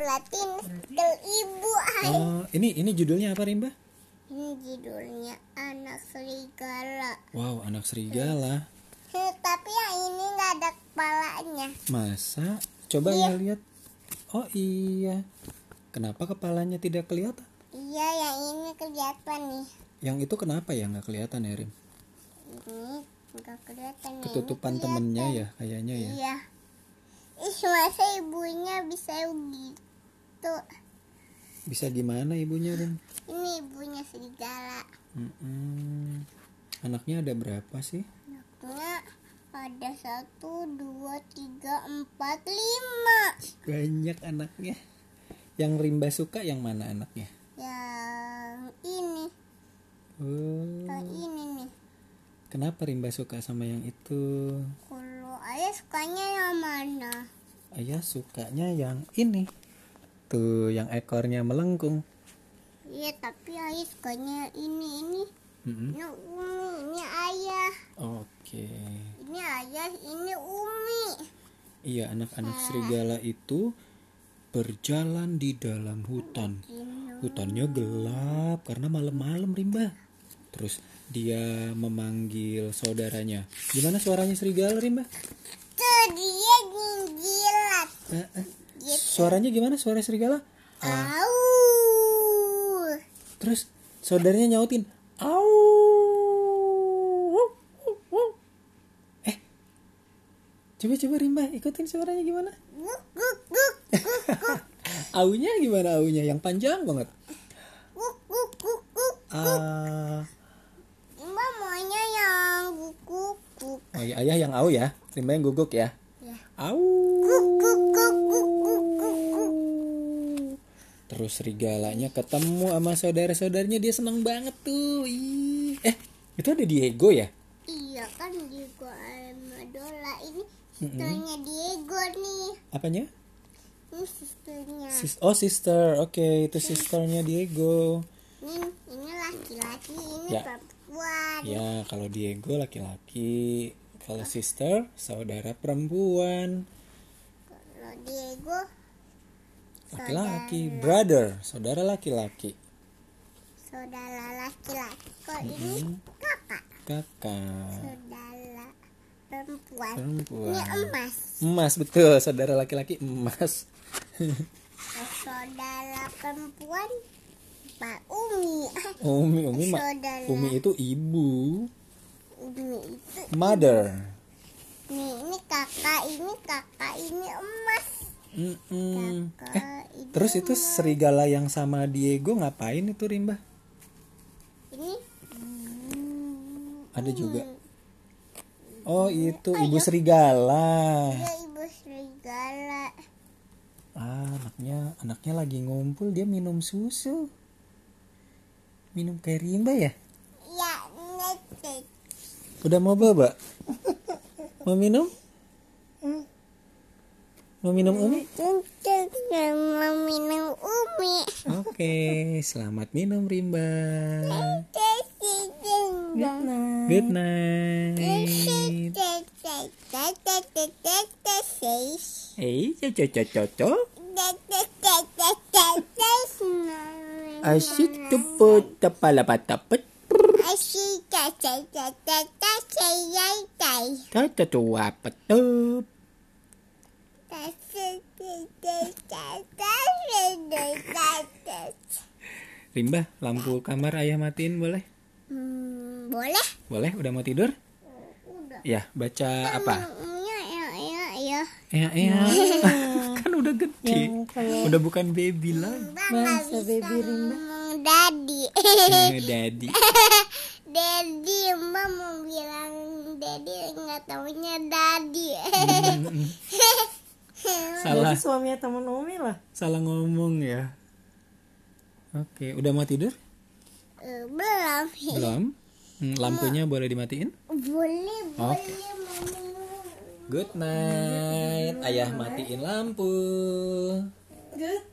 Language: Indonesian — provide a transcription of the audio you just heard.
berarti itu ibu ay. Oh, ini ini judulnya apa Rimba? Ini judulnya anak serigala. Wow, anak serigala. Heh, tapi yang ini nggak ada kepalanya. Masa? Coba ya lihat. Oh iya. Kenapa kepalanya tidak kelihatan? Iya, yang ini kelihatan nih. Yang itu kenapa ya nggak kelihatan ya Rim? Ini nggak kelihatan. ini Ketutupan kelihatan. temennya ya kayaknya ya. Iya. Ih, masa ibunya bisa begitu? Bisa gimana ibunya Rim? Ini ibunya serigala. Mm-mm. Anaknya ada berapa sih? Anaknya ada satu, dua, tiga, empat, lima. Banyak anaknya. Yang Rimba suka yang mana anaknya? Yang ini, Oh, yang ini nih. kenapa Rimba suka sama yang itu? Kalau ayah sukanya yang mana? Ayah sukanya yang ini. Tuh, yang ekornya melengkung. Iya, tapi ayah sukanya ini, ini. Mm-mm. Ini Umi, ini ayah. Oke. Ini ayah, ini Umi. Iya, anak-anak serigala itu berjalan di dalam hutan. Hutannya gelap karena malam-malam Rimba. Terus dia memanggil saudaranya. Gimana suaranya serigala Rimba? Tuh, dia ginggilat. Eh, eh. Suaranya gimana suara serigala? Au. Terus saudaranya nyautin, "Au!" Eh. Coba-coba Rimba ikutin suaranya gimana? Aunya gimana aunya? Yang panjang banget. Ah. Mbak maunya yang guk, guk, guk. Oh iya, ayah yang au ya. Rimba yang guguk ya. Ya. Au. Terus serigalanya ketemu sama saudara-saudaranya dia seneng banget tuh. Ih. Eh, itu ada Diego ya? Iya kan Diego Armadola ini sisternya Diego nih. Apanya? Ini sisternya. Sis oh, sister. Oke, itu sisternya Diego. Ini ini laki-laki, ini Ya. perempuan. Ya, kalau Diego laki-laki, kalau sister saudara perempuan. Kalau Diego Laki-laki, brother, saudara laki-laki. saudara laki-laki. Kok ini kakak Kakak, saudara perempuan. perempuan. Ini emas. Emas betul, saudara laki-laki emas. Saudara perempuan Pak Umi. Umi, Umi, saudara Umi itu ibu, Umi itu mother. nih ini kakak ini kakak ini emas. Mm-mm. Kakak Eh, ini terus itu serigala yang sama Diego ngapain itu Rimba? ini Ada juga. Oh, itu ibu serigala. dia ibu serigala. Ah, anaknya, anaknya lagi ngumpul dia minum susu. Minum kayak Rimba ya? Ya, netek. Udah mau bawa? Mau minum? Mau minum Umi? Untuk mau minum Umi. Oke, selamat minum Rimba. Good Good night. Cocok cocok. Asyik cepet kepala patapet. Tua petup. Rimba, lampu kamar ayah matiin boleh? Hmm, boleh? Boleh, udah mau tidur? Udah. Ya, baca apa? Ya, ya, ya, ya. Ya, ya. kan udah gede. Udah bukan baby lagi. Masa baby Rimba? Daddy. Eh, Daddy. Daddy, Mbak mau bilang Daddy nggak taunya Daddy. Salah, suaminya temen Umi lah salah ngomong ya. Oke, udah mau tidur? Eh, belum. Belum? Hmm, lampunya boleh dimatiin? Boleh, Oke. boleh Mama. Good night. Ayah matiin lampu. Good